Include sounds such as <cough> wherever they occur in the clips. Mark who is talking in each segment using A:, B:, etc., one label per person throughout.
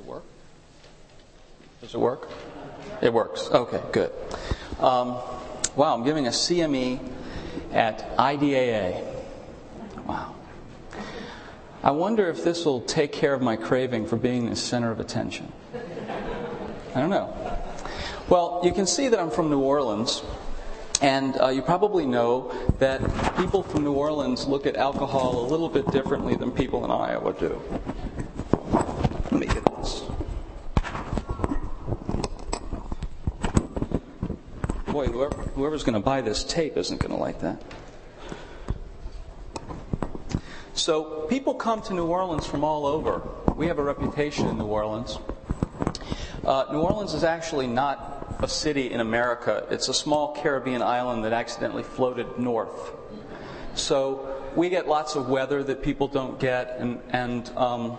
A: it work? Does it work? It works. Okay, good. Um, wow, I'm giving a CME at IDAA. Wow. I wonder if this will take care of my craving for being the center of attention. I don't know. Well, you can see that I'm from New Orleans, and uh, you probably know that people from New Orleans look at alcohol a little bit differently than people in Iowa do. Let me get this. Boy, whoever, whoever's going to buy this tape isn't going to like that. So, people come to New Orleans from all over. We have a reputation in New Orleans. Uh, New Orleans is actually not a city in America, it's a small Caribbean island that accidentally floated north. So, we get lots of weather that people don't get, and, and um,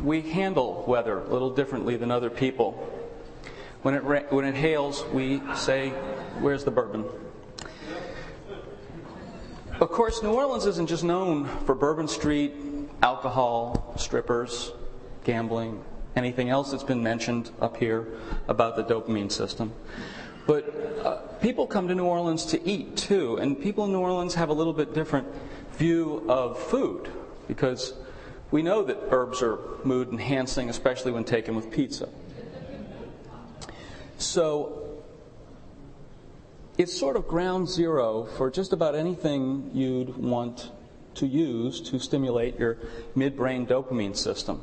A: we handle weather a little differently than other people. When it, when it hails, we say, Where's the bourbon? Of course, New Orleans isn't just known for Bourbon Street, alcohol, strippers, gambling, anything else that's been mentioned up here about the dopamine system. But uh, people come to New Orleans to eat too, and people in New Orleans have a little bit different view of food because we know that herbs are mood enhancing, especially when taken with pizza. So it's sort of ground zero for just about anything you'd want to use to stimulate your midbrain dopamine system.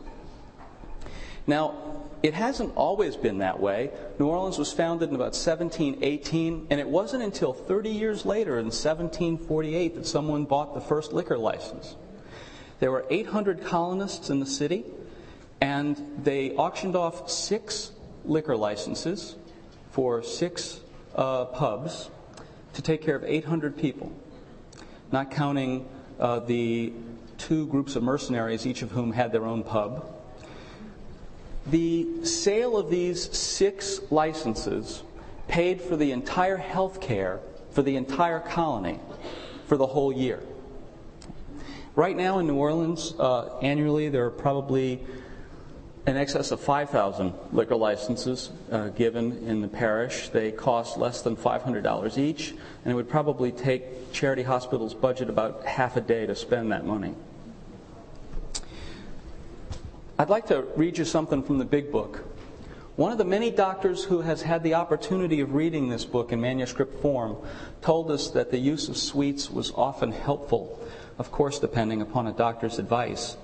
A: Now, it hasn't always been that way. New Orleans was founded in about 1718, and it wasn't until 30 years later, in 1748, that someone bought the first liquor license. There were 800 colonists in the city, and they auctioned off six liquor licenses for six uh, pubs to take care of 800 people, not counting uh, the two groups of mercenaries, each of whom had their own pub. The sale of these six licenses paid for the entire health care for the entire colony for the whole year. Right now in New Orleans, uh, annually there are probably in excess of 5,000 liquor licenses uh, given in the parish. They cost less than $500 each, and it would probably take Charity Hospital's budget about half a day to spend that money. I'd like to read you something from the big book. One of the many doctors who has had the opportunity of reading this book in manuscript form told us that the use of sweets was often helpful of course, depending upon a doctor's advice.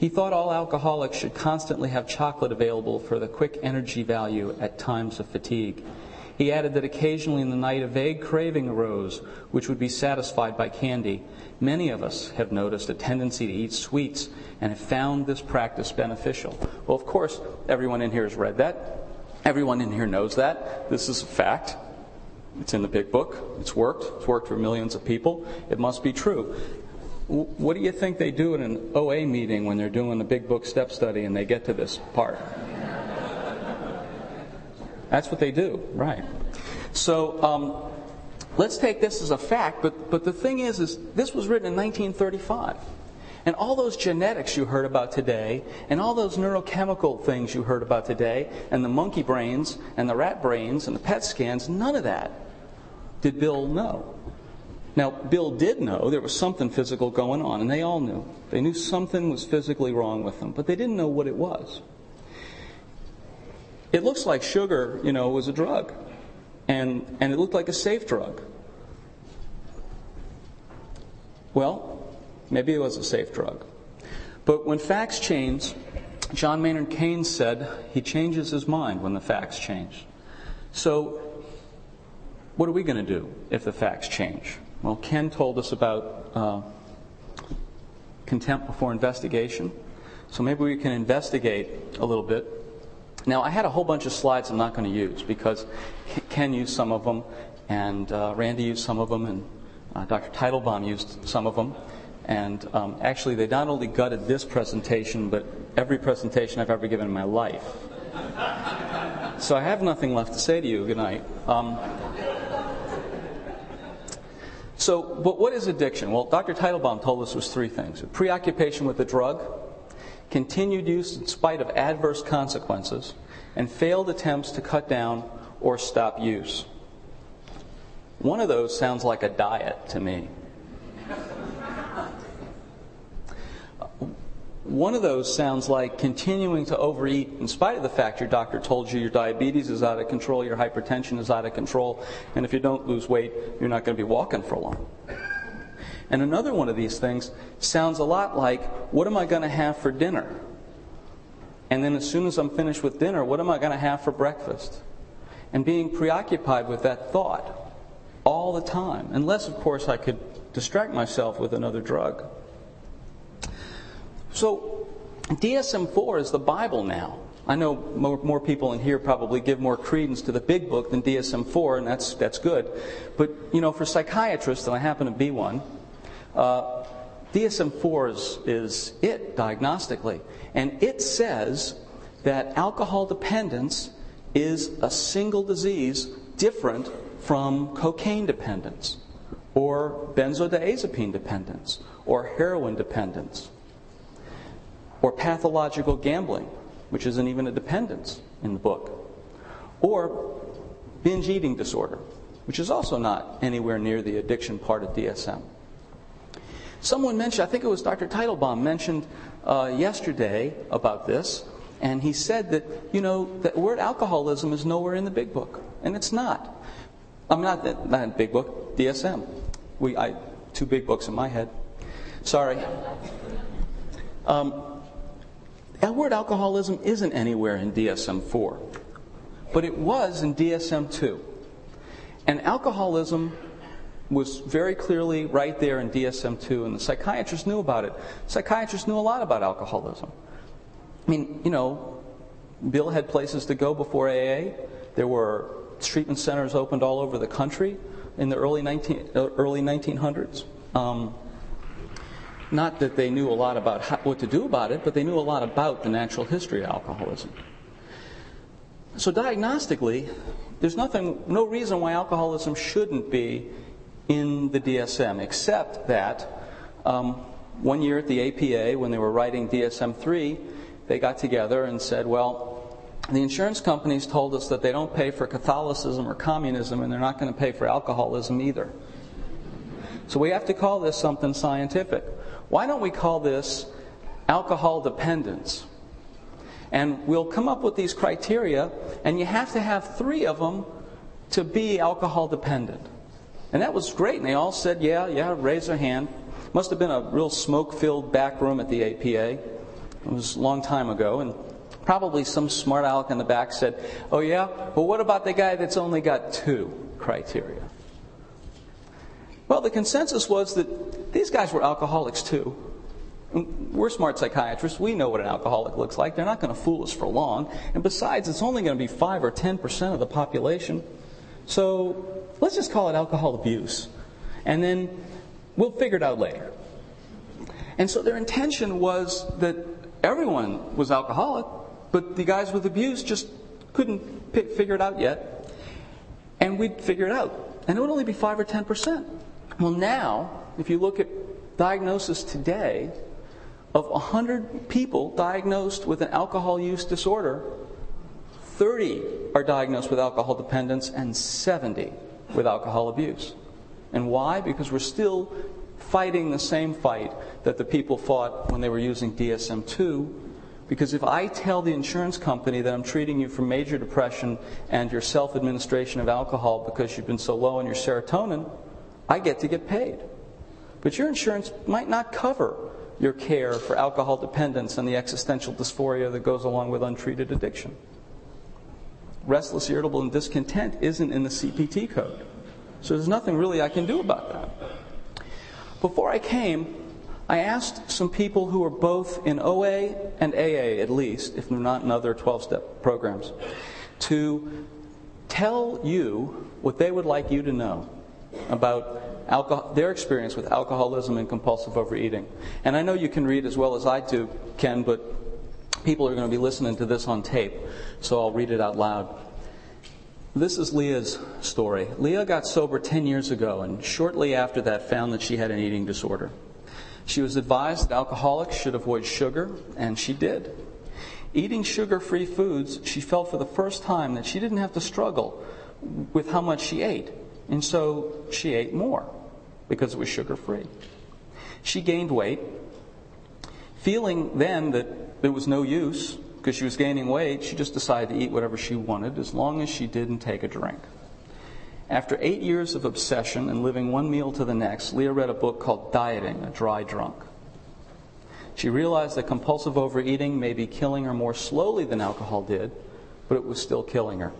A: He thought all alcoholics should constantly have chocolate available for the quick energy value at times of fatigue. He added that occasionally in the night a vague craving arose, which would be satisfied by candy. Many of us have noticed a tendency to eat sweets and have found this practice beneficial. Well, of course, everyone in here has read that. Everyone in here knows that. This is a fact. It's in the big book. It's worked. It's worked for millions of people. It must be true. What do you think they do in an OA meeting when they're doing the big book step study and they get to this part? That's what they do, right? So um, let's take this as a fact. But but the thing is, is this was written in 1935. And all those genetics you heard about today, and all those neurochemical things you heard about today, and the monkey brains, and the rat brains, and the PET scans, none of that did Bill know. Now, Bill did know there was something physical going on, and they all knew. They knew something was physically wrong with them, but they didn't know what it was. It looks like sugar, you know, was a drug, and, and it looked like a safe drug. Well, maybe it was a safe drug. But when facts change, John Maynard Keynes said he changes his mind when the facts change. So, what are we going to do if the facts change? Well, Ken told us about uh, contempt before investigation. So maybe we can investigate a little bit. Now, I had a whole bunch of slides I'm not going to use because Ken used some of them, and uh, Randy used some of them, and uh, Dr. Teitelbaum used some of them. And um, actually, they not only gutted this presentation, but every presentation I've ever given in my life. so I have nothing left to say to you. Good night. Um, so, but what is addiction? Well, Dr. Teitelbaum told us it was three things preoccupation with the drug, continued use in spite of adverse consequences, and failed attempts to cut down or stop use. One of those sounds like a diet to me. One of those sounds like continuing to overeat in spite of the fact your doctor told you your diabetes is out of control, your hypertension is out of control, and if you don't lose weight, you're not going to be walking for long. And another one of these things sounds a lot like, what am I going to have for dinner? And then as soon as I'm finished with dinner, what am I going to have for breakfast? And being preoccupied with that thought all the time, unless, of course, I could distract myself with another drug. So, DSM 4 is the Bible now. I know more, more, people in here probably give more credence to the big book than DSM 4, and that's, that's good. But, you know, for psychiatrists, and I happen to be one, uh, DSM 4 is, is it diagnostically. And it says that alcohol dependence is a single disease different from cocaine dependence, or benzodiazepine dependence, or heroin dependence, or pathological gambling, which isn't even a dependence in the book, or binge eating disorder, which is also not anywhere near the addiction part of DSM. Someone mentioned, I think it was Dr. Teitelbaum, mentioned uh, yesterday about this, and he said that, you know, the word alcoholism is nowhere in the big book, and it's not. I'm not, not in big book, DSM. We, I, two big books in my head. Sorry. Um, that word alcoholism isn't anywhere in DSM 4, but it was in DSM 2. And alcoholism was very clearly right there in DSM 2, and the psychiatrists knew about it. Psychiatrists knew a lot about alcoholism. I mean, you know, Bill had places to go before AA. There were treatment centers opened all over the country in the early, 19, uh, early 1900s. Um, not that they knew a lot about how, what to do about it, but they knew a lot about the natural history of alcoholism. So, diagnostically, there's nothing, no reason why alcoholism shouldn't be in the DSM, except that um, one year at the APA, when they were writing DSM 3, they got together and said, well, the insurance companies told us that they don't pay for Catholicism or communism, and they're not going to pay for alcoholism either. So we have to call this something scientific. Why don't we call this alcohol dependence? And we'll come up with these criteria, and you have to have three of them to be alcohol dependent. And that was great. And they all said, yeah, yeah, raise their hand. Must have been a real smoke filled back room at the APA. It was a long time ago. And probably some smart aleck in the back said, oh, yeah? Well, what about the guy that's only got two criteria? Well, the consensus was that these guys were alcoholics too. We're smart psychiatrists. We know what an alcoholic looks like. They're not going to fool us for long. And besides, it's only going to be 5 or 10% of the population. So let's just call it alcohol abuse. And then we'll figure it out later. And so their intention was that everyone was alcoholic, but the guys with abuse just couldn't pick, figure it out yet. And we'd figure it out. And it would only be 5 or 10%. Well, now, if you look at diagnosis today, of 100 people diagnosed with an alcohol use disorder, 30 are diagnosed with alcohol dependence and 70 with alcohol abuse. And why? Because we're still fighting the same fight that the people fought when they were using DSM 2. Because if I tell the insurance company that I'm treating you for major depression and your self administration of alcohol because you've been so low on your serotonin, I get to get paid. But your insurance might not cover your care for alcohol dependence and the existential dysphoria that goes along with untreated addiction restless, irritable, and discontent isn't in the CPT code. So there's nothing really I can do about that. Before I came, I asked some people who were both in OA and AA, at least, if they're not in other 12 step programs, to tell you what they would like you to know about alcohol, their experience with alcoholism and compulsive overeating. And I know you can read as well as I do, Ken, but people are going to be listening to this on tape, so I'll read it out loud. This is Leah's story. Leah got sober 10 years ago and shortly after that found that she had an eating disorder. She was advised that alcoholics should avoid sugar, and she did. Eating sugar free foods, she felt for the first time that she didn't have to struggle with how much she ate. And so she ate more because it was sugar free. She gained weight, feeling then that there was no use because she was gaining weight, she just decided to eat whatever she wanted as long as she didn't take a drink. After eight years of obsession and living one meal to the next, Leah read a book called Dieting, a Dry Drunk. She realized that compulsive overeating may be killing her more slowly than alcohol did, but it was still killing her.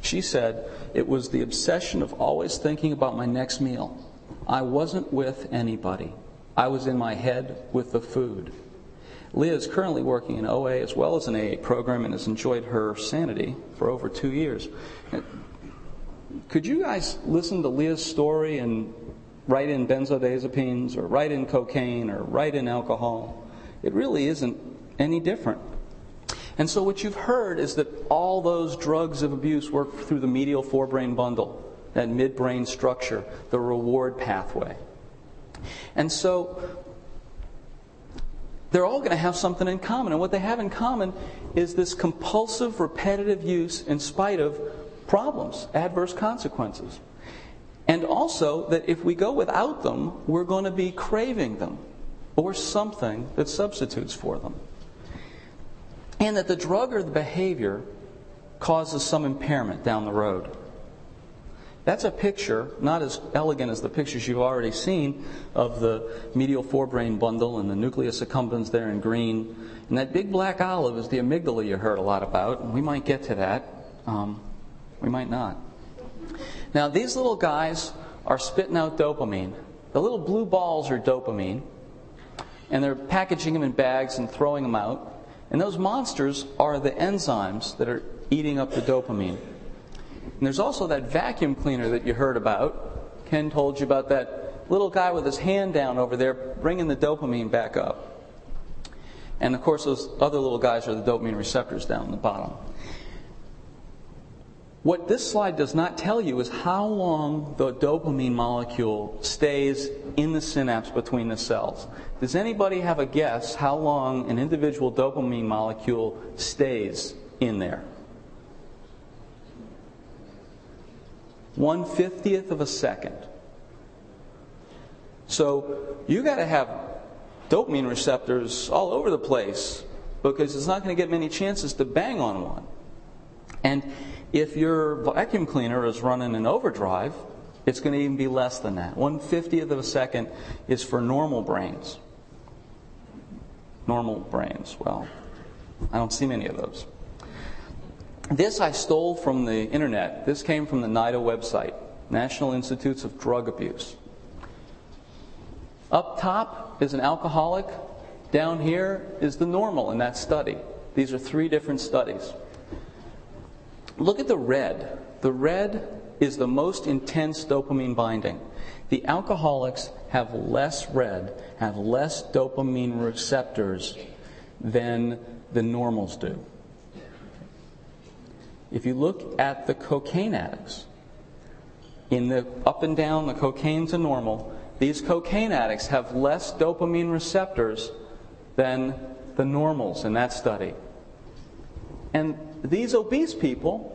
A: She said, It was the obsession of always thinking about my next meal. I wasn't with anybody. I was in my head with the food. Leah is currently working in OA as well as an AA program and has enjoyed her sanity for over two years. Could you guys listen to Leah's story and write in benzodiazepines or write in cocaine or write in alcohol. It really isn't any different. And so what you've heard is that all those drugs of abuse work through the medial forebrain bundle, that midbrain structure, the reward pathway. And so they're all going to have something in common. And what they have in common is this compulsive, repetitive use in spite of problems, adverse consequences. And also that if we go without them, we're going to be craving them or something that substitutes for them. And that the drug or the behavior causes some impairment down the road. That's a picture, not as elegant as the pictures you've already seen of the medial forebrain bundle and the nucleus accumbens there in green. And that big black olive is the amygdala you heard a lot about. We might get to that. Um, we might not. Now, these little guys are spitting out dopamine. The little blue balls are dopamine, and they're packaging them in bags and throwing them out. And those monsters are the enzymes that are eating up the dopamine. And there's also that vacuum cleaner that you heard about. Ken told you about that little guy with his hand down over there bringing the dopamine back up. And of course, those other little guys are the dopamine receptors down the bottom. What this slide does not tell you is how long the dopamine molecule stays in the synapse between the cells. Does anybody have a guess how long an individual dopamine molecule stays in there? One fiftieth of a second. So you got to have dopamine receptors all over the place because it's not going to get many chances to bang on one. And if your vacuum cleaner is running in overdrive, it's going to even be less than that. One fiftieth of a second is for normal brains. Normal brains. Well, I don't see many of those. This I stole from the internet. This came from the NIDA website, National Institutes of Drug Abuse. Up top is an alcoholic. Down here is the normal in that study. These are three different studies. Look at the red. The red is the most intense dopamine binding. The alcoholics have less red, have less dopamine receptors than the normals do. If you look at the cocaine addicts, in the up and down, the cocaine's a normal, these cocaine addicts have less dopamine receptors than the normals in that study. And these obese people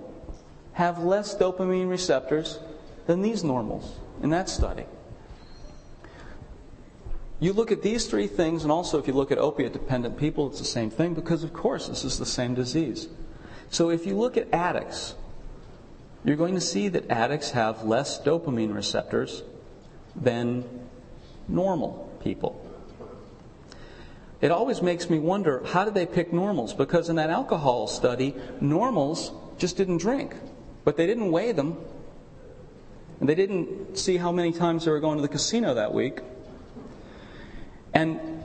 A: have less dopamine receptors than these normals in that study. You look at these three things, and also if you look at opiate dependent people, it's the same thing because, of course, this is the same disease. So if you look at addicts, you're going to see that addicts have less dopamine receptors than normal people. It always makes me wonder how did they pick normals? Because in that alcohol study, normals just didn't drink. But they didn't weigh them. And they didn't see how many times they were going to the casino that week. And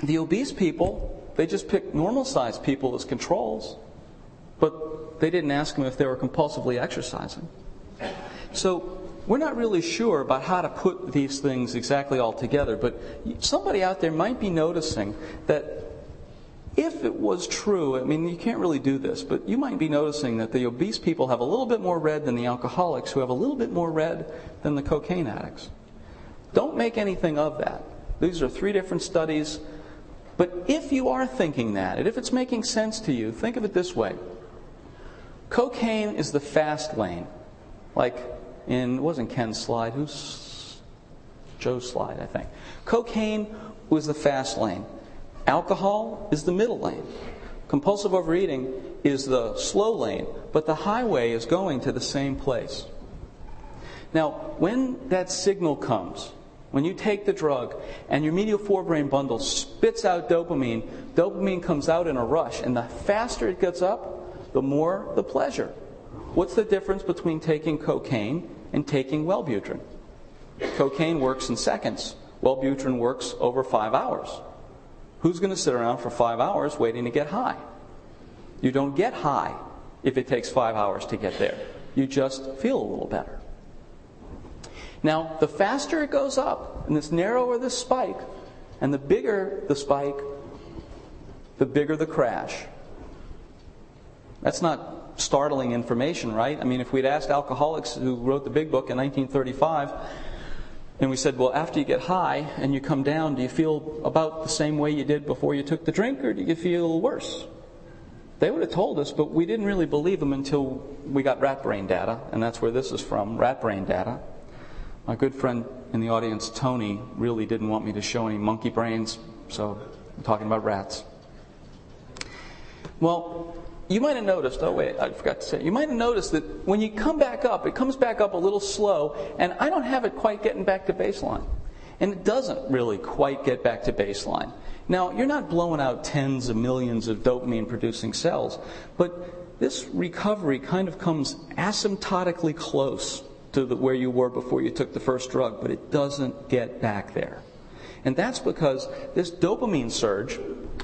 A: the obese people, they just picked normal sized people as controls. But they didn't ask them if they were compulsively exercising. So we're not really sure about how to put these things exactly all together, but somebody out there might be noticing that if it was true, I mean, you can't really do this, but you might be noticing that the obese people have a little bit more red than the alcoholics, who have a little bit more red than the cocaine addicts. Don't make anything of that. These are three different studies. But if you are thinking that, and if it's making sense to you, think of it this way cocaine is the fast lane. Like in, it wasn't Ken's slide, who's Joe's slide, I think. Cocaine was the fast lane. Alcohol is the middle lane. Compulsive overeating is the slow lane, but the highway is going to the same place. Now, when that signal comes, when you take the drug and your medial forebrain bundle spits out dopamine, dopamine comes out in a rush, and the faster it gets up, the more the pleasure. What's the difference between taking cocaine and taking Wellbutrin? Cocaine works in seconds. Wellbutrin works over five hours. Who's going to sit around for five hours waiting to get high? You don't get high if it takes five hours to get there. You just feel a little better. Now, the faster it goes up, and the narrower the spike, and the bigger the spike, the bigger the crash. That's not startling information, right? I mean, if we'd asked alcoholics who wrote the big book in 1935, and we said, well, after you get high and you come down, do you feel about the same way you did before you took the drink, or do you feel worse? They would have told us, but we didn't really believe them until we got rat brain data, and that's where this is from rat brain data. My good friend in the audience, Tony, really didn't want me to show any monkey brains, so I'm talking about rats. Well, you might have noticed, oh wait, I forgot to say, you might have noticed that when you come back up, it comes back up a little slow, and I don't have it quite getting back to baseline. And it doesn't really quite get back to baseline. Now, you're not blowing out tens of millions of dopamine producing cells, but this recovery kind of comes asymptotically close to the, where you were before you took the first drug, but it doesn't get back there. And that's because this dopamine surge,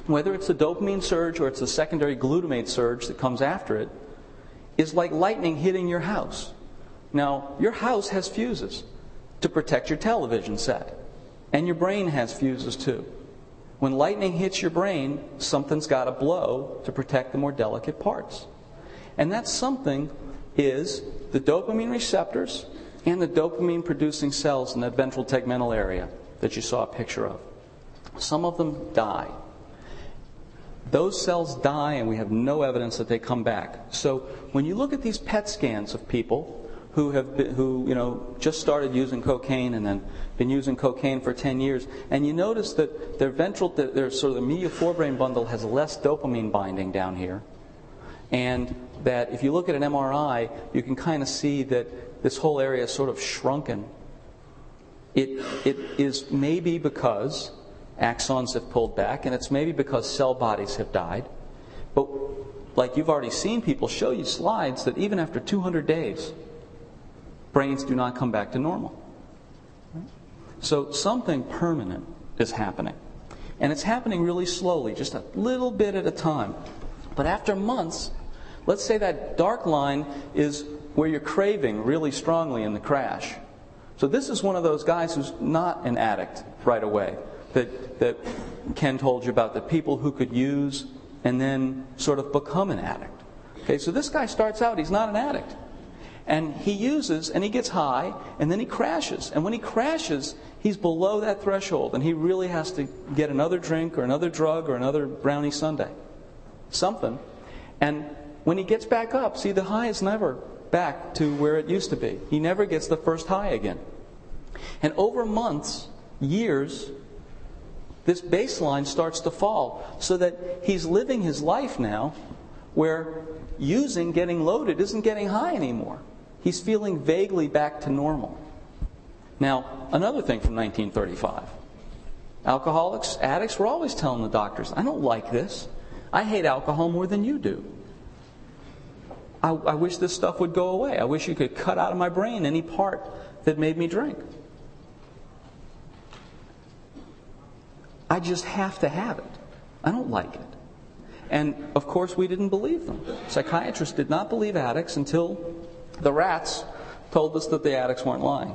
A: whether it's the dopamine surge or it's the secondary glutamate surge that comes after it, is like lightning hitting your house. Now, your house has fuses to protect your television set, and your brain has fuses too. When lightning hits your brain, something's got to blow to protect the more delicate parts. And that something is the dopamine receptors and the dopamine producing cells in that ventral tegmental area that you saw a picture of. Some of them die. Those cells die, and we have no evidence that they come back. So when you look at these PET scans of people who have been, who you know just started using cocaine and then been using cocaine for 10 years, and you notice that their ventral, their sort of the medial forebrain bundle has less dopamine binding down here, and that if you look at an MRI, you can kind of see that this whole area is sort of shrunken. It, it is maybe because axons have pulled back, and it's maybe because cell bodies have died. But like you've already seen people show you slides that even after 200 days, brains do not come back to normal. So something permanent is happening. And it's happening really slowly, just a little bit at a time. But after months, let's say that dark line is where you're craving really strongly in the crash. So this is one of those guys who's not an addict right away that, that Ken told you about, the people who could use and then sort of become an addict. Okay, so this guy starts out, he's not an addict. And he uses and he gets high and then he crashes. And when he crashes, he's below that threshold and he really has to get another drink or another drug or another brownie sundae. Something. And when he gets back up, see, the high is never back to where it used to be. He never gets the first high again. And over months, years, this baseline starts to fall so that he's living his life now where using, getting loaded, isn't getting high anymore. He's feeling vaguely back to normal. Now, another thing from 1935 alcoholics, addicts were always telling the doctors, I don't like this. I hate alcohol more than you do. I, I wish this stuff would go away. I wish you could cut out of my brain any part that made me drink. I just have to have it. I don't like it. And of course, we didn't believe them. Psychiatrists did not believe addicts until the rats told us that the addicts weren't lying.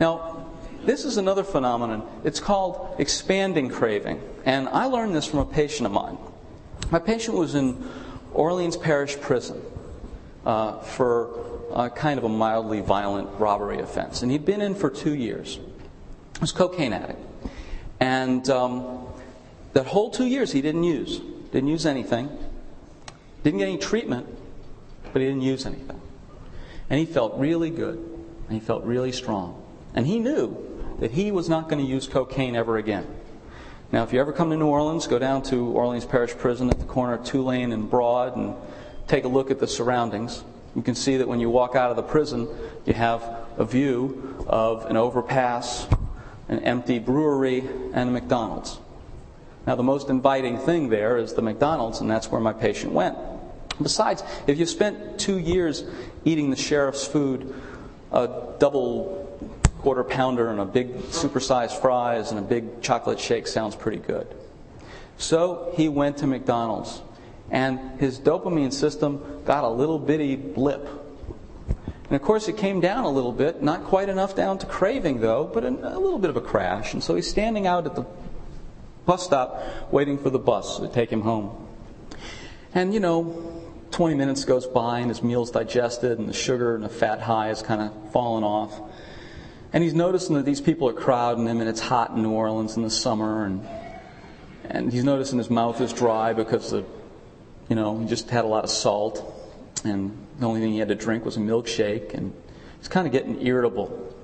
A: Now, this is another phenomenon. It's called expanding craving. And I learned this from a patient of mine. My patient was in Orleans Parish Prison uh, for a kind of a mildly violent robbery offense. And he'd been in for two years. He was a cocaine addict. And um, that whole two years he didn't use. Didn't use anything. Didn't get any treatment, but he didn't use anything. And he felt really good. And he felt really strong. And he knew that he was not going to use cocaine ever again. Now, if you ever come to New Orleans, go down to Orleans Parish Prison at the corner of Tulane and Broad and take a look at the surroundings. You can see that when you walk out of the prison, you have a view of an overpass, an empty brewery, and a McDonald's. Now, the most inviting thing there is the McDonald's, and that's where my patient went. Besides, if you spent two years eating the sheriff's food, a double quarter pounder and a big supersized fries and a big chocolate shake sounds pretty good. So he went to McDonald's, and his dopamine system got a little bitty blip. And of course, it came down a little bit, not quite enough down to craving, though, but a, a little bit of a crash. And so he's standing out at the bus stop waiting for the bus to take him home. And, you know, 20 minutes goes by and his meal's digested and the sugar and the fat high has kind of fallen off. And he's noticing that these people are crowding him and it's hot in New Orleans in the summer and and he's noticing his mouth is dry because the you know, he just had a lot of salt and the only thing he had to drink was a milkshake and he's kind of getting irritable.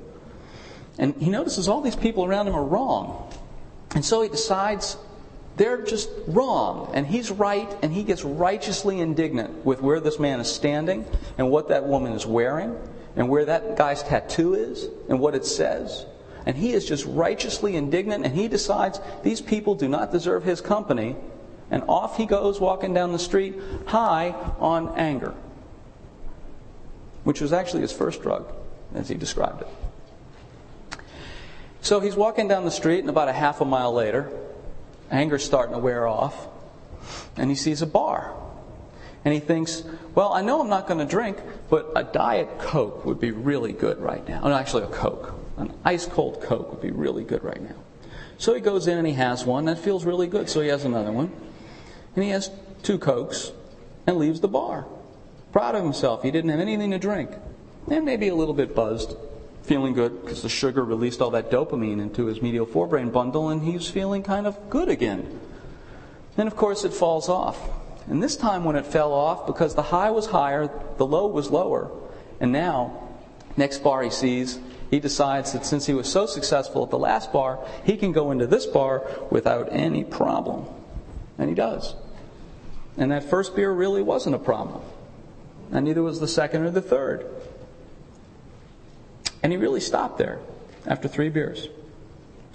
A: And he notices all these people around him are wrong. And so he decides they're just wrong, and he's right, and he gets righteously indignant with where this man is standing, and what that woman is wearing, and where that guy's tattoo is, and what it says. And he is just righteously indignant, and he decides these people do not deserve his company, and off he goes walking down the street, high on anger, which was actually his first drug, as he described it. So he's walking down the street, and about a half a mile later, Anger's starting to wear off. And he sees a bar. And he thinks, well, I know I'm not going to drink, but a Diet Coke would be really good right now. Oh, no, actually, a Coke. An ice cold Coke would be really good right now. So he goes in and he has one. That feels really good. So he has another one. And he has two Cokes and leaves the bar. Proud of himself. He didn't have anything to drink. And maybe a little bit buzzed feeling good because the sugar released all that dopamine into his medial forebrain bundle and he's feeling kind of good again. Then, of course, it falls off. And this time, when it fell off, because the high was higher, the low was lower. And now, next bar he sees, he decides that since he was so successful at the last bar, he can go into this bar without any problem. And he does. And that first beer really wasn't a problem. And neither was the second or the third. And he really stopped there after three beers.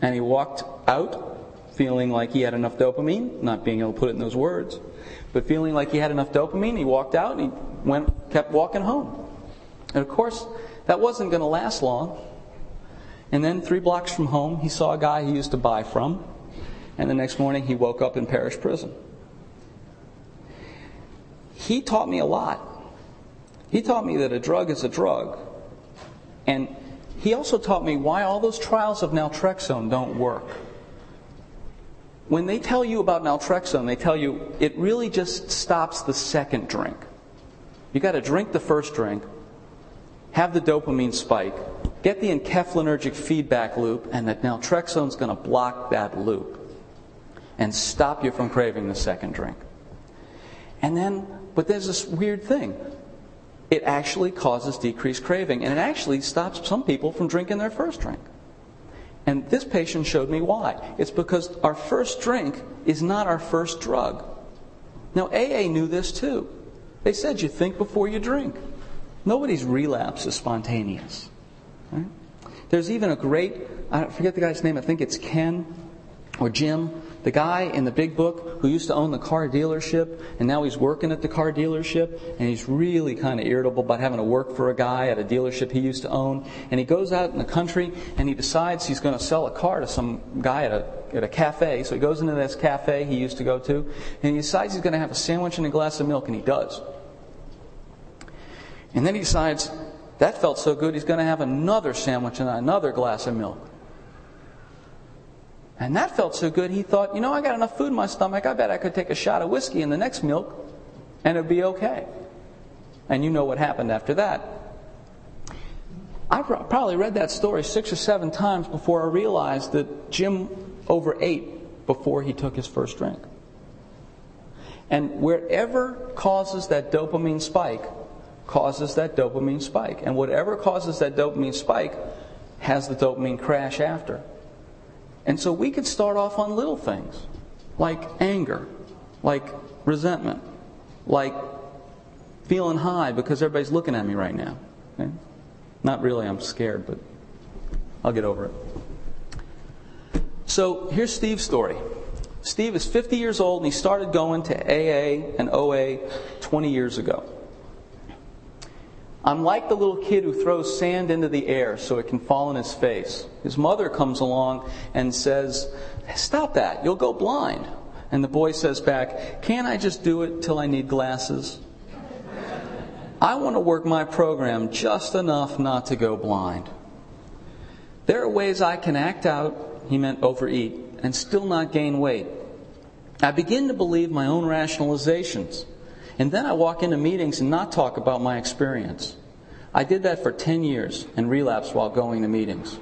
A: And he walked out feeling like he had enough dopamine, not being able to put it in those words, but feeling like he had enough dopamine. He walked out and he went, kept walking home. And of course, that wasn't going to last long. And then three blocks from home, he saw a guy he used to buy from. And the next morning, he woke up in parish prison. He taught me a lot. He taught me that a drug is a drug, and he also taught me why all those trials of naltrexone don't work. When they tell you about naltrexone, they tell you it really just stops the second drink. You got to drink the first drink, have the dopamine spike, get the enkephalinergic feedback loop, and that naltrexone's going to block that loop and stop you from craving the second drink. And then, but there's this weird thing it actually causes decreased craving, and it actually stops some people from drinking their first drink. And this patient showed me why. It's because our first drink is not our first drug. Now, AA knew this too. They said you think before you drink. Nobody's relapse is spontaneous. Right? There's even a great, I forget the guy's name, I think it's Ken or Jim, the guy in the big book who used to own the car dealership and now he's working at the car dealership and he's really kind of irritable about having to work for a guy at a dealership he used to own. And he goes out in the country and he decides he's going to sell a car to some guy at a, at a cafe. So he goes into this cafe he used to go to and he decides he's going to have a sandwich and a glass of milk and he does. And then he decides that felt so good he's going to have another sandwich and another glass of milk. And that felt so good, he thought, you know, I got enough food in my stomach, I bet I could take a shot of whiskey in the next milk and it'd be okay. And you know what happened after that. I probably read that story six or seven times before I realized that Jim overate before he took his first drink. And wherever causes that dopamine spike, causes that dopamine spike. And whatever causes that dopamine spike has the dopamine crash after. And so we could start off on little things like anger, like resentment, like feeling high because everybody's looking at me right now. Okay? Not really, I'm scared, but I'll get over it. So here's Steve's story. Steve is 50 years old and he started going to AA and OA 20 years ago. I'm like the little kid who throws sand into the air so it can fall in his face. His mother comes along and says, Stop that, you'll go blind. And the boy says back, Can't I just do it till I need glasses? <laughs> I want to work my program just enough not to go blind. There are ways I can act out, he meant overeat, and still not gain weight. I begin to believe my own rationalizations. And then I walk into meetings and not talk about my experience. I did that for 10 years and relapsed while going to meetings.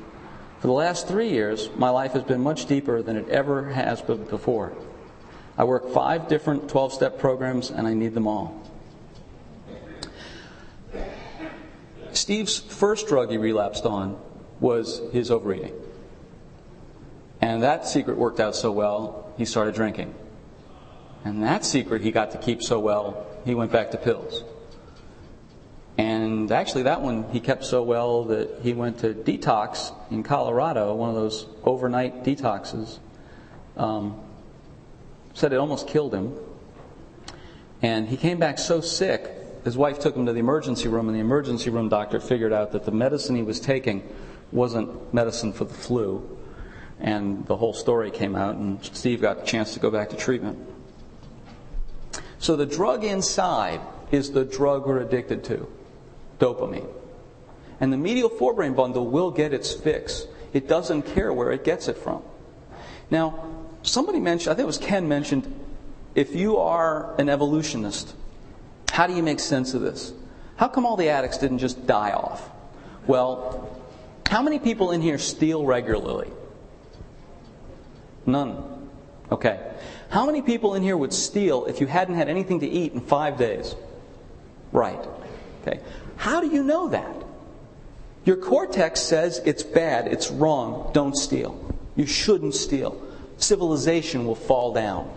A: For the last three years, my life has been much deeper than it ever has been before. I work five different 12 step programs and I need them all. Steve's first drug he relapsed on was his overeating. And that secret worked out so well, he started drinking. And that secret he got to keep so well, he went back to pills. And actually, that one he kept so well that he went to detox in Colorado, one of those overnight detoxes. Um, said it almost killed him. And he came back so sick, his wife took him to the emergency room, and the emergency room doctor figured out that the medicine he was taking wasn't medicine for the flu. And the whole story came out, and Steve got a chance to go back to treatment. So the drug inside is the drug we're addicted to dopamine. And the medial forebrain bundle will get its fix. It doesn't care where it gets it from. Now, somebody mentioned, I think it was Ken mentioned, if you are an evolutionist, how do you make sense of this? How come all the addicts didn't just die off? Well, how many people in here steal regularly? None. Okay. How many people in here would steal if you hadn't had anything to eat in five days? Right. Okay. How do you know that? Your cortex says it's bad, it's wrong, don't steal. You shouldn't steal. Civilization will fall down.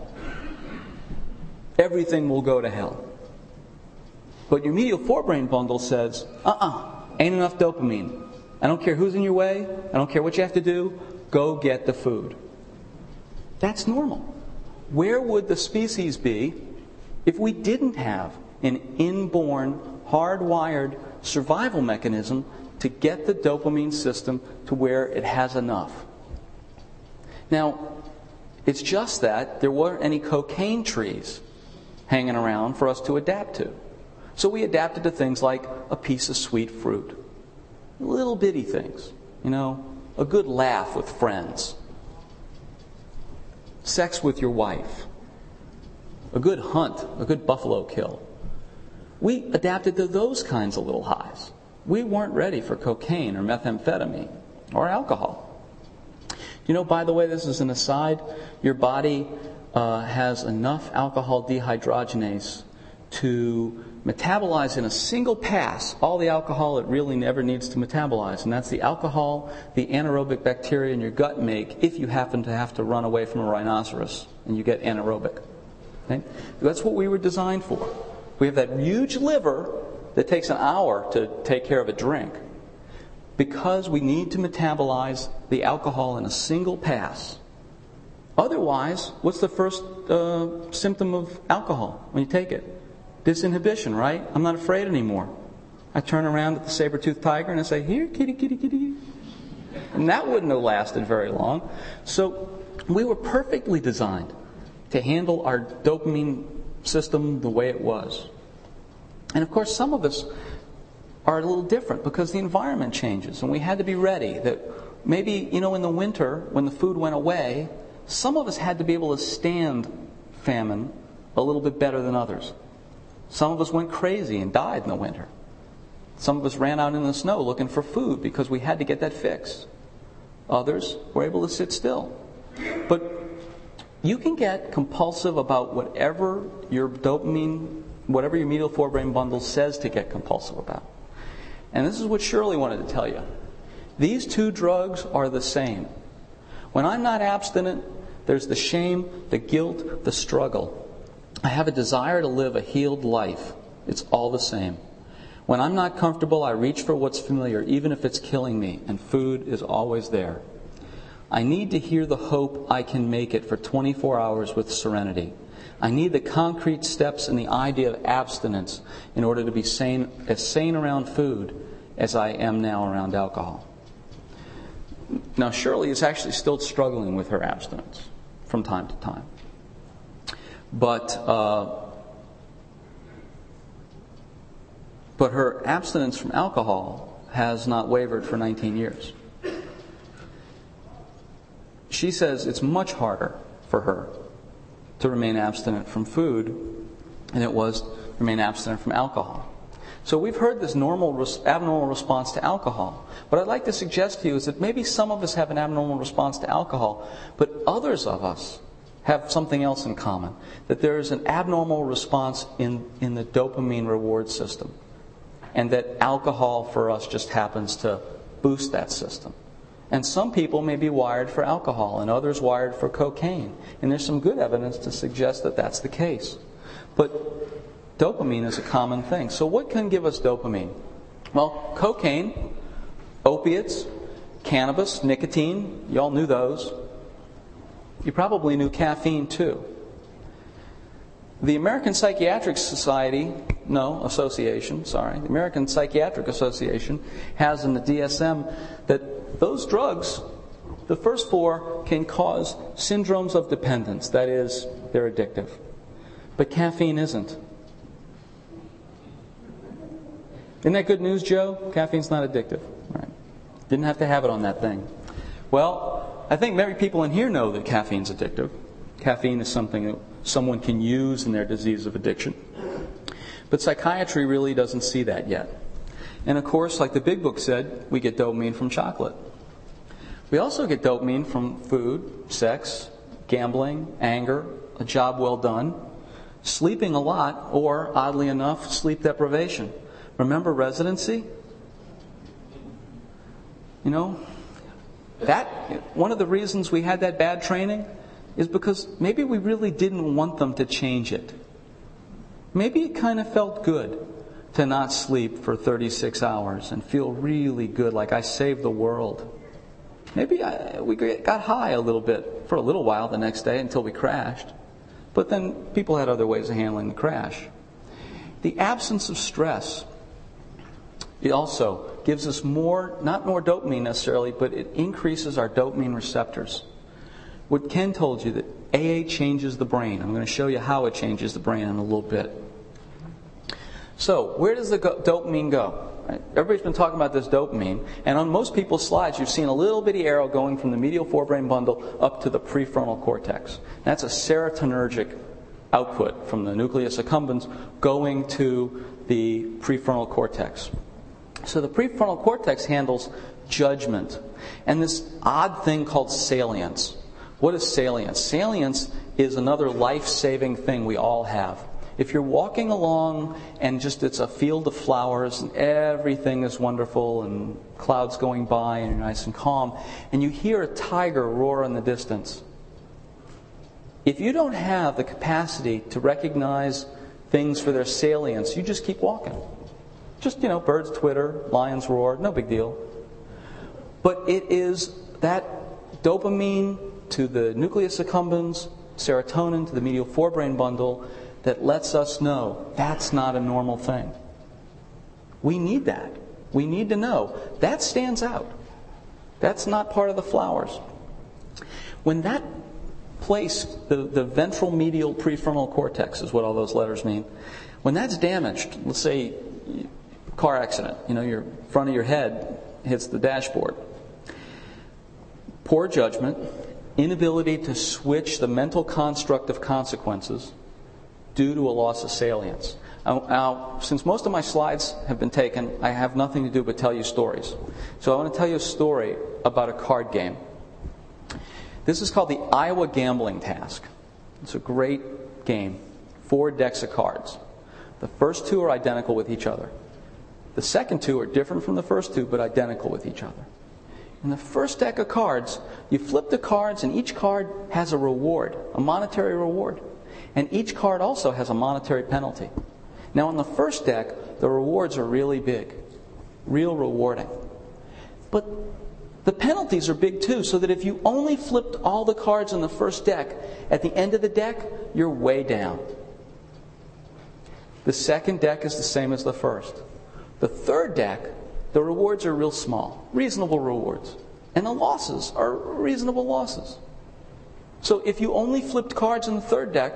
A: Everything will go to hell. But your medial forebrain bundle says, uh uh-uh, uh, ain't enough dopamine. I don't care who's in your way, I don't care what you have to do, go get the food. That's normal. Where would the species be if we didn't have an inborn, hardwired survival mechanism to get the dopamine system to where it has enough? Now, it's just that there weren't any cocaine trees hanging around for us to adapt to. So we adapted to things like a piece of sweet fruit, little bitty things, you know, a good laugh with friends, sex with your wife, a good hunt, a good buffalo kill. We adapted to those kinds of little highs. We weren't ready for cocaine or methamphetamine or alcohol. You know, by the way, this is an aside. Your body uh, has enough alcohol dehydrogenase to metabolize in a single pass all the alcohol it really never needs to metabolize. And that's the alcohol the anaerobic bacteria in your gut make if you happen to have to run away from a rhinoceros and you get anaerobic. Okay? That's what we were designed for. We have that huge liver that takes an hour to take care of a drink because we need to metabolize the alcohol in a single pass. Otherwise, what's the first uh, symptom of alcohol when you take it? Disinhibition, right? I'm not afraid anymore. I turn around at the saber-toothed tiger and I say, Here, kitty, kitty, kitty. And that wouldn't have lasted very long. So we were perfectly designed to handle our dopamine system the way it was. And of course, some of us are a little different because the environment changes and we had to be ready that maybe, you know, in the winter when the food went away, some of us had to be able to stand famine a little bit better than others. Some of us went crazy and died in the winter. Some of us ran out in the snow looking for food because we had to get that fix. Others were able to sit still. But you can get compulsive about whatever your dopamine, whatever your medial forebrain bundle says to get compulsive about. And this is what Shirley wanted to tell you. These two drugs are the same. When I'm not abstinent, there's the shame, the guilt, the struggle. I have a desire to live a healed life. It's all the same. When I'm not comfortable, I reach for what's familiar, even if it's killing me, and food is always there. I need to hear the hope I can make it for 24 hours with serenity. I need the concrete steps and the idea of abstinence in order to be sane, as sane around food as I am now around alcohol. Now, Shirley is actually still struggling with her abstinence from time to time. But, uh, but her abstinence from alcohol has not wavered for 19 years. She says it's much harder for her to remain abstinent from food than it was to remain abstinent from alcohol. So we've heard this normal, abnormal response to alcohol. What I'd like to suggest to you is that maybe some of us have an abnormal response to alcohol, but others of us have something else in common that there is an abnormal response in, in the dopamine reward system, and that alcohol for us just happens to boost that system. And some people may be wired for alcohol, and others wired for cocaine. And there's some good evidence to suggest that that's the case. But dopamine is a common thing. So, what can give us dopamine? Well, cocaine, opiates, cannabis, nicotine, you all knew those. You probably knew caffeine too. The American Psychiatric Society, no, Association, sorry, the American Psychiatric Association has in the DSM that those drugs, the first four, can cause syndromes of dependence. That is, they're addictive. But caffeine isn't. Isn't that good news, Joe? Caffeine's not addictive. Right. Didn't have to have it on that thing. Well, I think many people in here know that caffeine's addictive. Caffeine is something that someone can use in their disease of addiction. But psychiatry really doesn't see that yet. And of course, like the big book said, we get dopamine from chocolate. We also get dopamine from food, sex, gambling, anger, a job well done, sleeping a lot, or oddly enough, sleep deprivation. Remember residency? You know, that, one of the reasons we had that bad training is because maybe we really didn't want them to change it. Maybe it kind of felt good to not sleep for 36 hours and feel really good, like I saved the world. Maybe I, we got high a little bit for a little while the next day until we crashed. But then people had other ways of handling the crash. The absence of stress it also gives us more, not more dopamine necessarily, but it increases our dopamine receptors. What Ken told you that AA changes the brain. I'm going to show you how it changes the brain in a little bit. So, where does the go- dopamine go? Everybody's been talking about this dopamine, and on most people's slides, you've seen a little bitty arrow going from the medial forebrain bundle up to the prefrontal cortex. That's a serotonergic output from the nucleus accumbens going to the prefrontal cortex. So the prefrontal cortex handles judgment and this odd thing called salience. What is salience? Salience is another life saving thing we all have. If you're walking along and just it's a field of flowers and everything is wonderful and clouds going by and you're nice and calm, and you hear a tiger roar in the distance, if you don't have the capacity to recognize things for their salience, you just keep walking. Just, you know, birds twitter, lions roar, no big deal. But it is that dopamine to the nucleus accumbens, serotonin to the medial forebrain bundle that lets us know that's not a normal thing. We need that. We need to know that stands out. That's not part of the flowers. When that place, the, the ventral medial prefrontal cortex is what all those letters mean, when that's damaged, let's say car accident. You know, your front of your head hits the dashboard. Poor judgment, inability to switch the mental construct of consequences due to a loss of salience. Now, since most of my slides have been taken, I have nothing to do but tell you stories. So I want to tell you a story about a card game. This is called the Iowa Gambling Task. It's a great game. Four decks of cards. The first two are identical with each other. The second two are different from the first two, but identical with each other. In the first deck of cards, you flip the cards, and each card has a reward, a monetary reward. And each card also has a monetary penalty. Now, on the first deck, the rewards are really big, real rewarding. But the penalties are big too, so that if you only flipped all the cards in the first deck, at the end of the deck, you're way down. The second deck is the same as the first. The third deck, the rewards are real small, reasonable rewards. And the losses are reasonable losses. So if you only flipped cards in the third deck,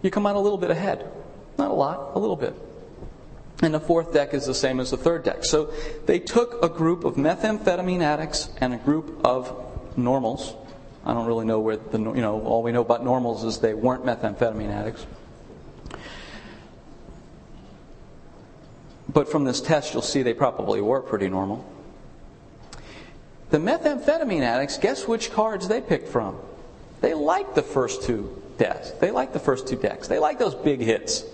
A: you come out a little bit ahead. Not a lot, a little bit. And the fourth deck is the same as the third deck. So they took a group of methamphetamine addicts and a group of normals. I don't really know where the, you know, all we know about normals is they weren't methamphetamine addicts. But from this test, you'll see they probably were pretty normal. The methamphetamine addicts, guess which cards they picked from? They liked the first two decks. They liked the first two decks. They liked those big hits.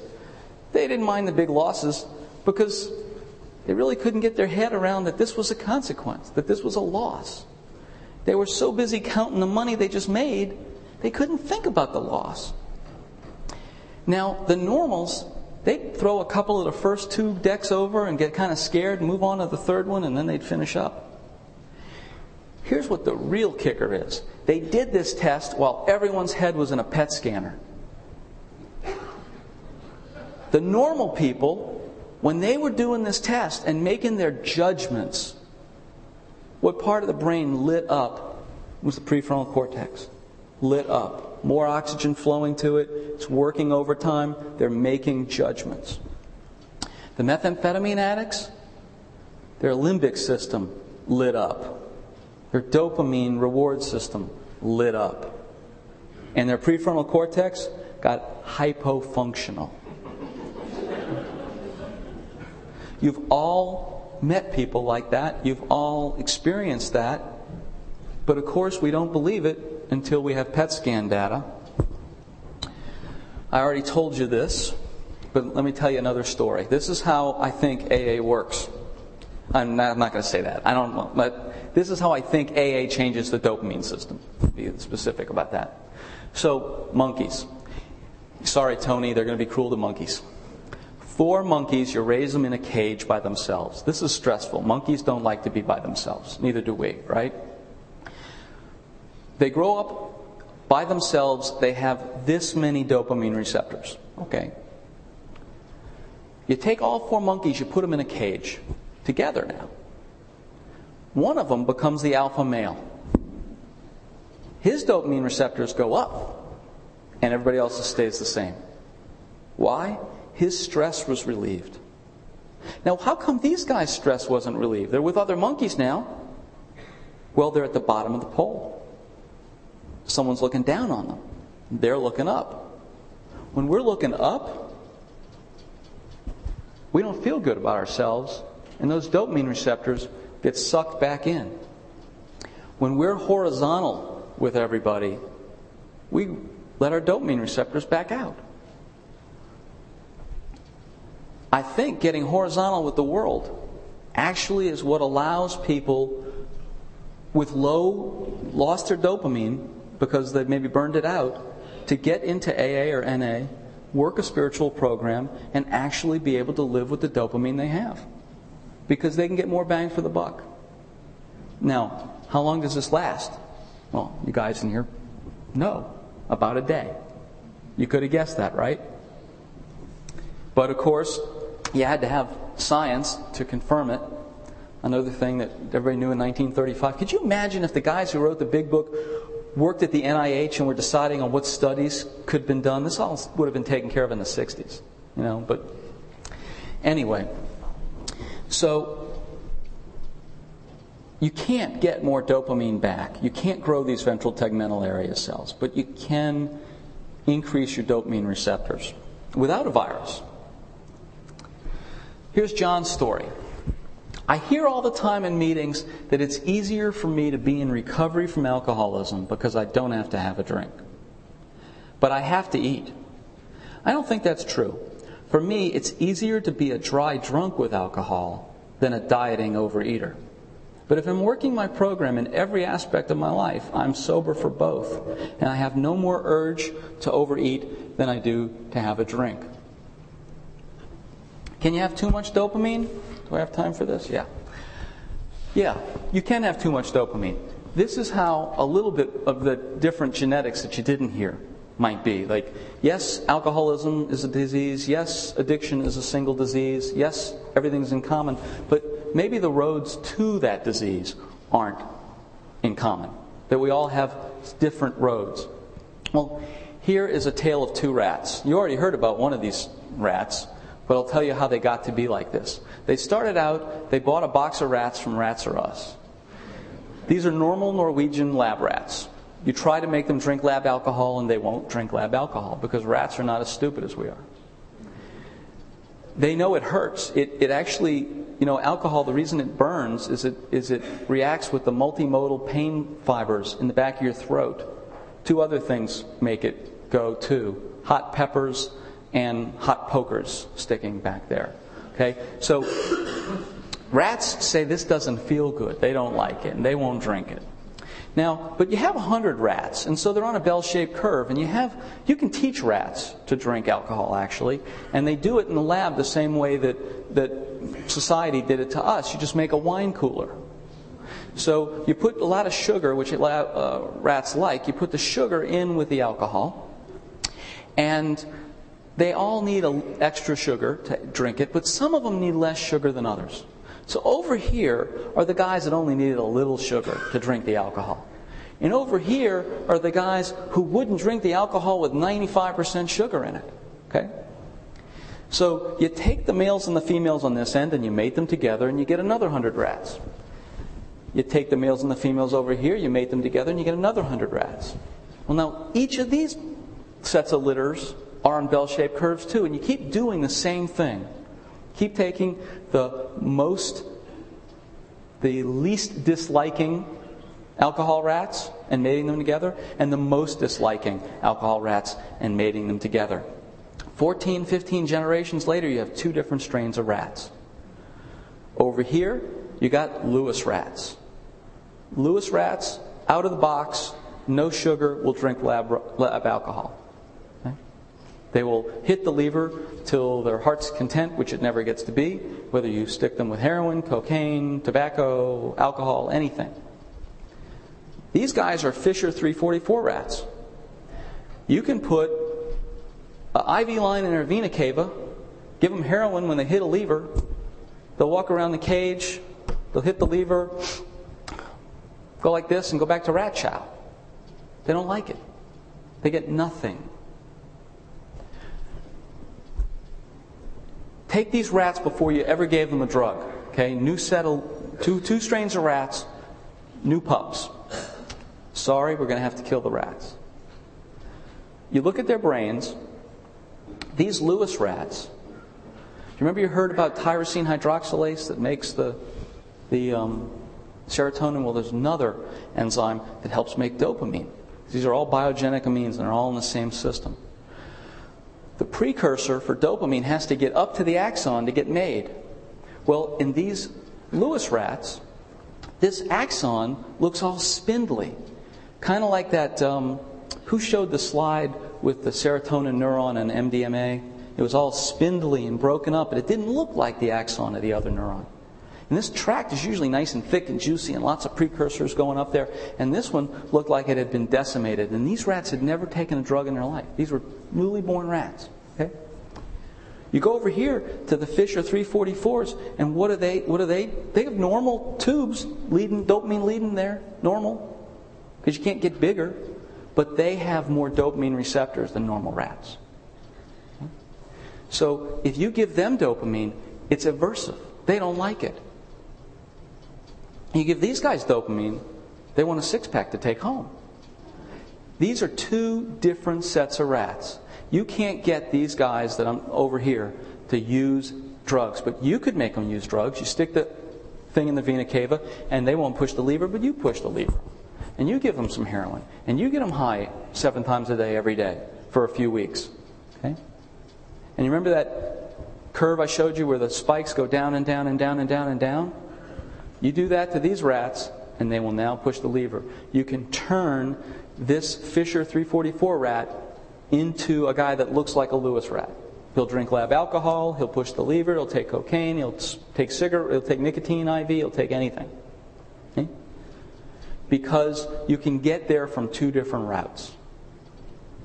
A: They didn't mind the big losses because they really couldn't get their head around that this was a consequence, that this was a loss. They were so busy counting the money they just made, they couldn't think about the loss. Now, the normals, they'd throw a couple of the first two decks over and get kind of scared, and move on to the third one, and then they'd finish up. Here's what the real kicker is they did this test while everyone's head was in a PET scanner. The normal people, when they were doing this test and making their judgments, what part of the brain lit up was the prefrontal cortex. Lit up. More oxygen flowing to it. It's working overtime. They're making judgments. The methamphetamine addicts, their limbic system lit up. Their dopamine reward system lit up. And their prefrontal cortex got hypofunctional. You've all met people like that. You've all experienced that. But of course, we don't believe it until we have PET scan data. I already told you this, but let me tell you another story. This is how I think AA works. I'm not, not going to say that. I don't know. But this is how I think AA changes the dopamine system. Be specific about that. So, monkeys. Sorry, Tony, they're going to be cruel to monkeys. Four monkeys, you raise them in a cage by themselves. This is stressful. Monkeys don't like to be by themselves. Neither do we, right? They grow up by themselves. They have this many dopamine receptors. Okay. You take all four monkeys, you put them in a cage together now. One of them becomes the alpha male. His dopamine receptors go up, and everybody else's stays the same. Why? His stress was relieved. Now, how come these guys' stress wasn't relieved? They're with other monkeys now. Well, they're at the bottom of the pole. Someone's looking down on them. They're looking up. When we're looking up, we don't feel good about ourselves and those dopamine receptors get sucked back in. When we're horizontal with everybody, we let our dopamine receptors back out. I think getting horizontal with the world actually is what allows people with low, lost their dopamine because they've maybe burned it out, to get into AA or NA, work a spiritual program, and actually be able to live with the dopamine they have because they can get more bang for the buck. Now, how long does this last? Well, you guys in here know about a day. You could have guessed that, right? But of course, you had to have science to confirm it. Another thing that everybody knew in 1935. Could you imagine if the guys who wrote the big book worked at the NIH and were deciding on what studies could have been done? This all would have been taken care of in the 60s, you know. But anyway, so, you can't get more dopamine back. You can't grow these ventral tegmental area cells, but you can increase your dopamine receptors. without a virus. Here's John's story. I hear all the time in meetings that it's easier for me to be in recovery from alcoholism because I don't have to have a drink. But I have to eat. I don't think that's true. For me, it's easier to be a dry drunk with alcohol than a dieting overeater. But if I'm working my program in every aspect of my life, I'm sober for both. And I have no more urge to overeat than I do to have a drink. Can you have too much dopamine? Do I have time for this? Yeah. Yeah, you can't have too much dopamine. This is how a little bit of the different genetics that you didn't hear might be. Like, yes, alcoholism is a disease. Yes, addiction is a single disease. Yes, everything's in common. But maybe the roads to that disease aren't in common. That we all have different roads. Well, here is a tale of two rats. You already heard about one of these rats, but I'll tell you how they got to be like this. They started out, they bought a box of rats from Rats or Us. These are normal Norwegian lab rats. You try to make them drink lab alcohol, and they won't drink lab alcohol because rats are not as stupid as we are. They know it hurts. It, it actually, you know, alcohol, the reason it burns is it, is it reacts with the multimodal pain fibers in the back of your throat. Two other things make it go too hot peppers and hot pokers sticking back there. Okay? So, rats say this doesn't feel good. They don't like it, and they won't drink it. Now, but you have 100 rats, and so they're on a bell-shaped curve, and you have you can teach rats to drink alcohol actually, and they do it in the lab the same way that that society did it to us. You just make a wine cooler. So you put a lot of sugar, which uh, rats like. You put the sugar in with the alcohol, and they all need a, extra sugar to drink it, but some of them need less sugar than others. So over here are the guys that only needed a little sugar to drink the alcohol. And over here are the guys who wouldn't drink the alcohol with 95% sugar in it. Okay? So you take the males and the females on this end and you mate them together and you get another 100 rats. You take the males and the females over here, you mate them together and you get another 100 rats. Well, now each of these sets of litters are on bell shaped curves too, and you keep doing the same thing. Keep taking the most, the least disliking alcohol rats and mating them together, and the most disliking alcohol rats and mating them together. 14, 15 generations later, you have two different strains of rats. Over here, you got Lewis rats. Lewis rats, out of the box, no sugar, will drink lab, lab alcohol. They will hit the lever till their heart's content, which it never gets to be, whether you stick them with heroin, cocaine, tobacco, alcohol, anything. These guys are Fischer 344 rats. You can put an IV line in their vena cava, give them heroin when they hit a lever, they'll walk around the cage, they'll hit the lever, go like this, and go back to rat chow. They don't like it. They get nothing Take these rats before you ever gave them a drug. Okay, new set of two two strains of rats, new pups. Sorry, we're going to have to kill the rats. You look at their brains. These Lewis rats. Do you remember you heard about tyrosine hydroxylase that makes the the um, serotonin? Well, there's another enzyme that helps make dopamine. These are all biogenic amines, and they're all in the same system the precursor for dopamine has to get up to the axon to get made. Well, in these Lewis rats, this axon looks all spindly, kind of like that. Um, who showed the slide with the serotonin neuron and MDMA? It was all spindly and broken up, but it didn't look like the axon of the other neuron. And this tract is usually nice and thick and juicy and lots of precursors going up there. And this one looked like it had been decimated. And these rats had never taken a drug in their life. These were newly born rats. Okay? You go over here to the Fischer 344s, and what are they? What are they? They have normal tubes leading dopamine leading there, normal, because you can't get bigger, but they have more dopamine receptors than normal rats. So if you give them dopamine, it's aversive. They don't like it. You give these guys dopamine, they want a six pack to take home. These are two different sets of rats. You can't get these guys that I'm over here to use drugs, but you could make them use drugs. You stick the thing in the vena cava, and they won't push the lever, but you push the lever. And you give them some heroin, and you get them high seven times a day every day for a few weeks. Okay? And you remember that curve I showed you where the spikes go down and down and down and down and down? You do that to these rats, and they will now push the lever. You can turn this Fischer 344 rat into a guy that looks like a Lewis rat. He'll drink lab alcohol, he'll push the lever, he'll take cocaine, he'll take cigarette, he'll take nicotine IV, he'll take anything. Okay? Because you can get there from two different routes.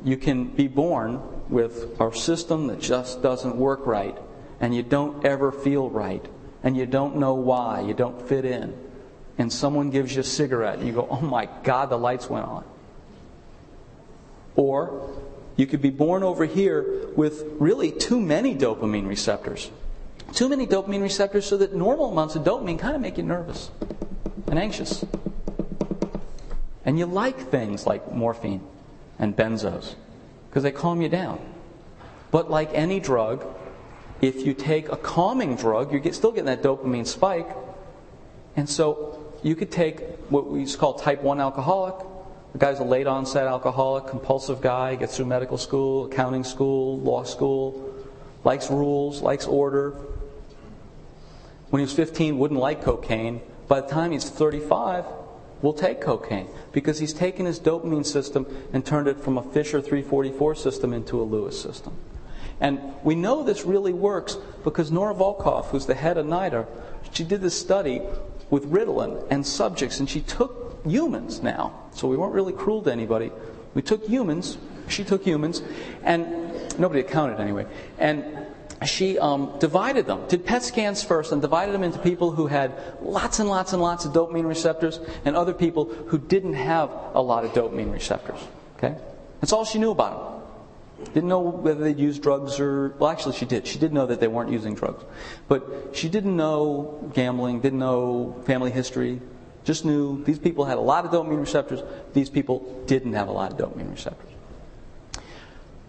A: You can be born with a system that just doesn't work right, and you don't ever feel right, and you don't know why, you don't fit in. And someone gives you a cigarette, and you go, oh my God, the lights went on. Or you could be born over here with really too many dopamine receptors. Too many dopamine receptors so that normal amounts of dopamine kind of make you nervous and anxious. And you like things like morphine and benzos because they calm you down. But like any drug, if you take a calming drug, you're still getting that dopamine spike. And so you could take what we used to call type 1 alcoholic, the guy's a late onset alcoholic, compulsive guy, gets through medical school, accounting school, law school, likes rules, likes order. When he was 15, wouldn't like cocaine. By the time he's 35, will take cocaine because he's taken his dopamine system and turned it from a Fischer 344 system into a Lewis system. And we know this really works because Nora Volkow, who's the head of NIDA, she did this study with Ritalin and subjects, and she took humans now. So we weren't really cruel to anybody. We took humans, she took humans, and nobody accounted anyway. And she um, divided them, did PET scans first, and divided them into people who had lots and lots and lots of dopamine receptors and other people who didn't have a lot of dopamine receptors. Okay? That's all she knew about them. Didn't know whether they'd use drugs or, well, actually, she did. She did know that they weren't using drugs. But she didn't know gambling, didn't know family history, just knew these people had a lot of dopamine receptors, these people didn't have a lot of dopamine receptors.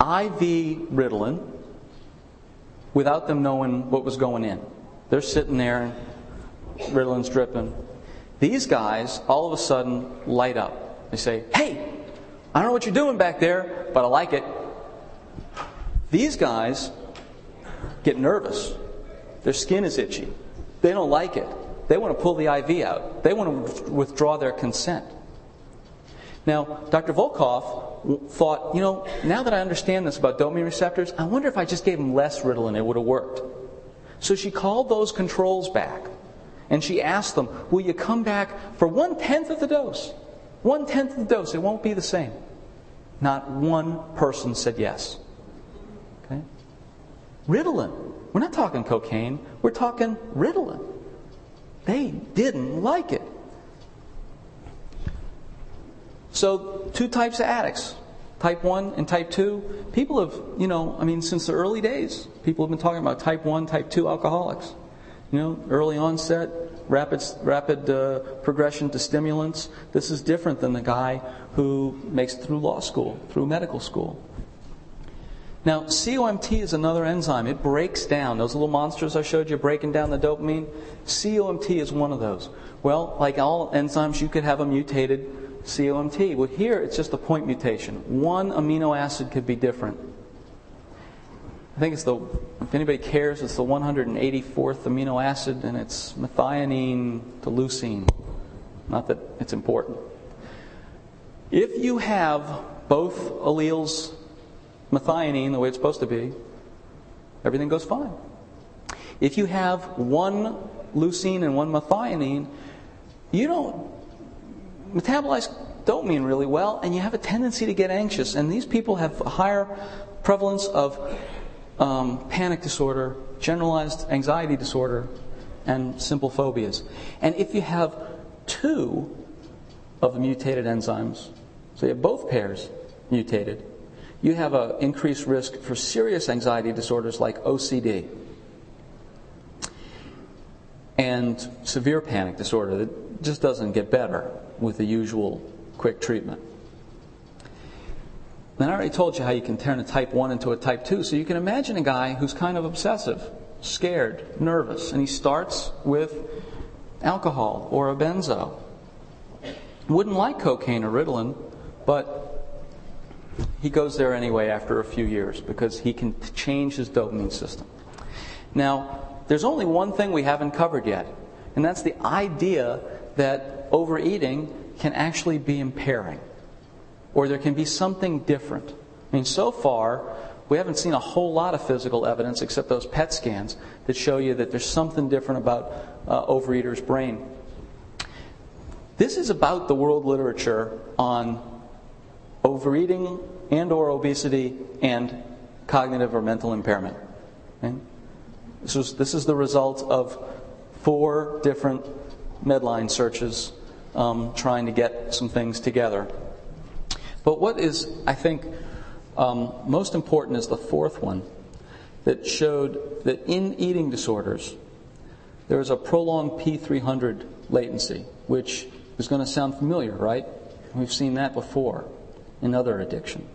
A: IV Ritalin, without them knowing what was going in. They're sitting there and Ritalin's dripping. These guys all of a sudden light up. They say, Hey, I don't know what you're doing back there, but I like it. These guys get nervous. Their skin is itchy. They don't like it. They want to pull the IV out. They want to withdraw their consent. Now, Dr. Volkow thought, you know, now that I understand this about dopamine receptors, I wonder if I just gave them less Ritalin, it would have worked. So she called those controls back and she asked them, Will you come back for one tenth of the dose? One tenth of the dose, it won't be the same. Not one person said yes. Ritalin. We're not talking cocaine, we're talking Ritalin. They didn't like it. So, two types of addicts type 1 and type 2. People have, you know, I mean, since the early days, people have been talking about type 1, type 2 alcoholics. You know, early onset, rapid, rapid uh, progression to stimulants. This is different than the guy who makes it through law school, through medical school. Now, COMT is another enzyme. It breaks down. Those little monsters I showed you breaking down the dopamine, COMT is one of those. Well, like all enzymes, you could have a mutated COMT. Well, here it's just a point mutation. One amino acid could be different. I think it's the, if anybody cares, it's the 184th amino acid, and it's methionine to leucine. Not that it's important. If you have both alleles methionine the way it's supposed to be, everything goes fine. If you have one leucine and one methionine, you don't metabolize dopamine really well, and you have a tendency to get anxious. And these people have a higher prevalence of um, panic disorder, generalized anxiety disorder, and simple phobias. And if you have two of the mutated enzymes, so you have both pairs mutated, you have an increased risk for serious anxiety disorders like OCD and severe panic disorder that just doesn't get better with the usual quick treatment. And I already told you how you can turn a type 1 into a type 2. So you can imagine a guy who's kind of obsessive, scared, nervous, and he starts with alcohol or a benzo. Wouldn't like cocaine or Ritalin, but he goes there anyway after a few years because he can change his dopamine system. Now, there's only one thing we haven't covered yet, and that's the idea that overeating can actually be impairing, or there can be something different. I mean, so far, we haven't seen a whole lot of physical evidence except those PET scans that show you that there's something different about uh, overeater's brain. This is about the world literature on overeating and or obesity and cognitive or mental impairment. Okay? This, was, this is the result of four different Medline searches um, trying to get some things together. But what is, I think, um, most important is the fourth one that showed that in eating disorders, there is a prolonged P300 latency, which is going to sound familiar, right? We've seen that before in other addiction.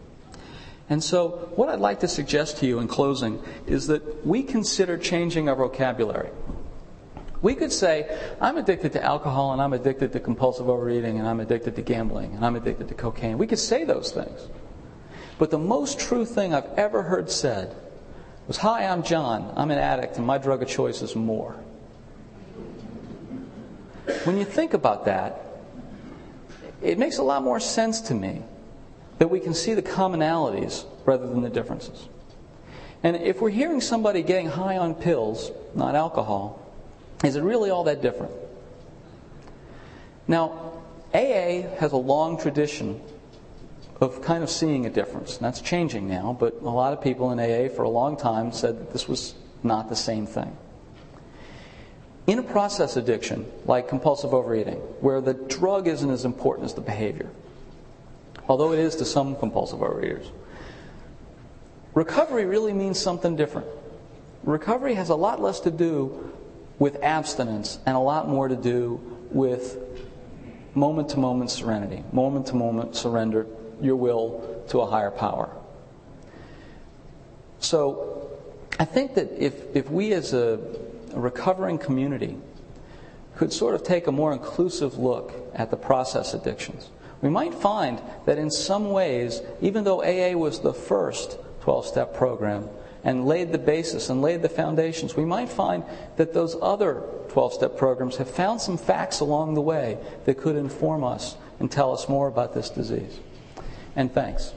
A: And so, what I'd like to suggest to you in closing is that we consider changing our vocabulary. We could say, I'm addicted to alcohol and I'm addicted to compulsive overeating and I'm addicted to gambling and I'm addicted to cocaine. We could say those things. But the most true thing I've ever heard said was, Hi, I'm John. I'm an addict and my drug of choice is more. When you think about that, it makes a lot more sense to me that we can see the commonalities rather than the differences. And if we're hearing somebody getting high on pills, not alcohol, is it really all that different? Now, AA has a long tradition of kind of seeing a difference. And that's changing now, but a lot of people in AA for a long time said that this was not the same thing. In a process addiction, like compulsive overeating, where the drug isn't as important as the behavior, although it is to some compulsive overeaters. Recovery really means something different. Recovery has a lot less to do with abstinence and a lot more to do with moment to moment serenity, moment to moment surrender your will to a higher power. So I think that if, if we as a, a recovering community could sort of take a more inclusive look at the process addictions, we might find that in some ways, even though AA was the first 12 step program and laid the basis and laid the foundations, we might find that those other 12 step programs have found some facts along the way that could inform us and tell us more about this disease. And thanks.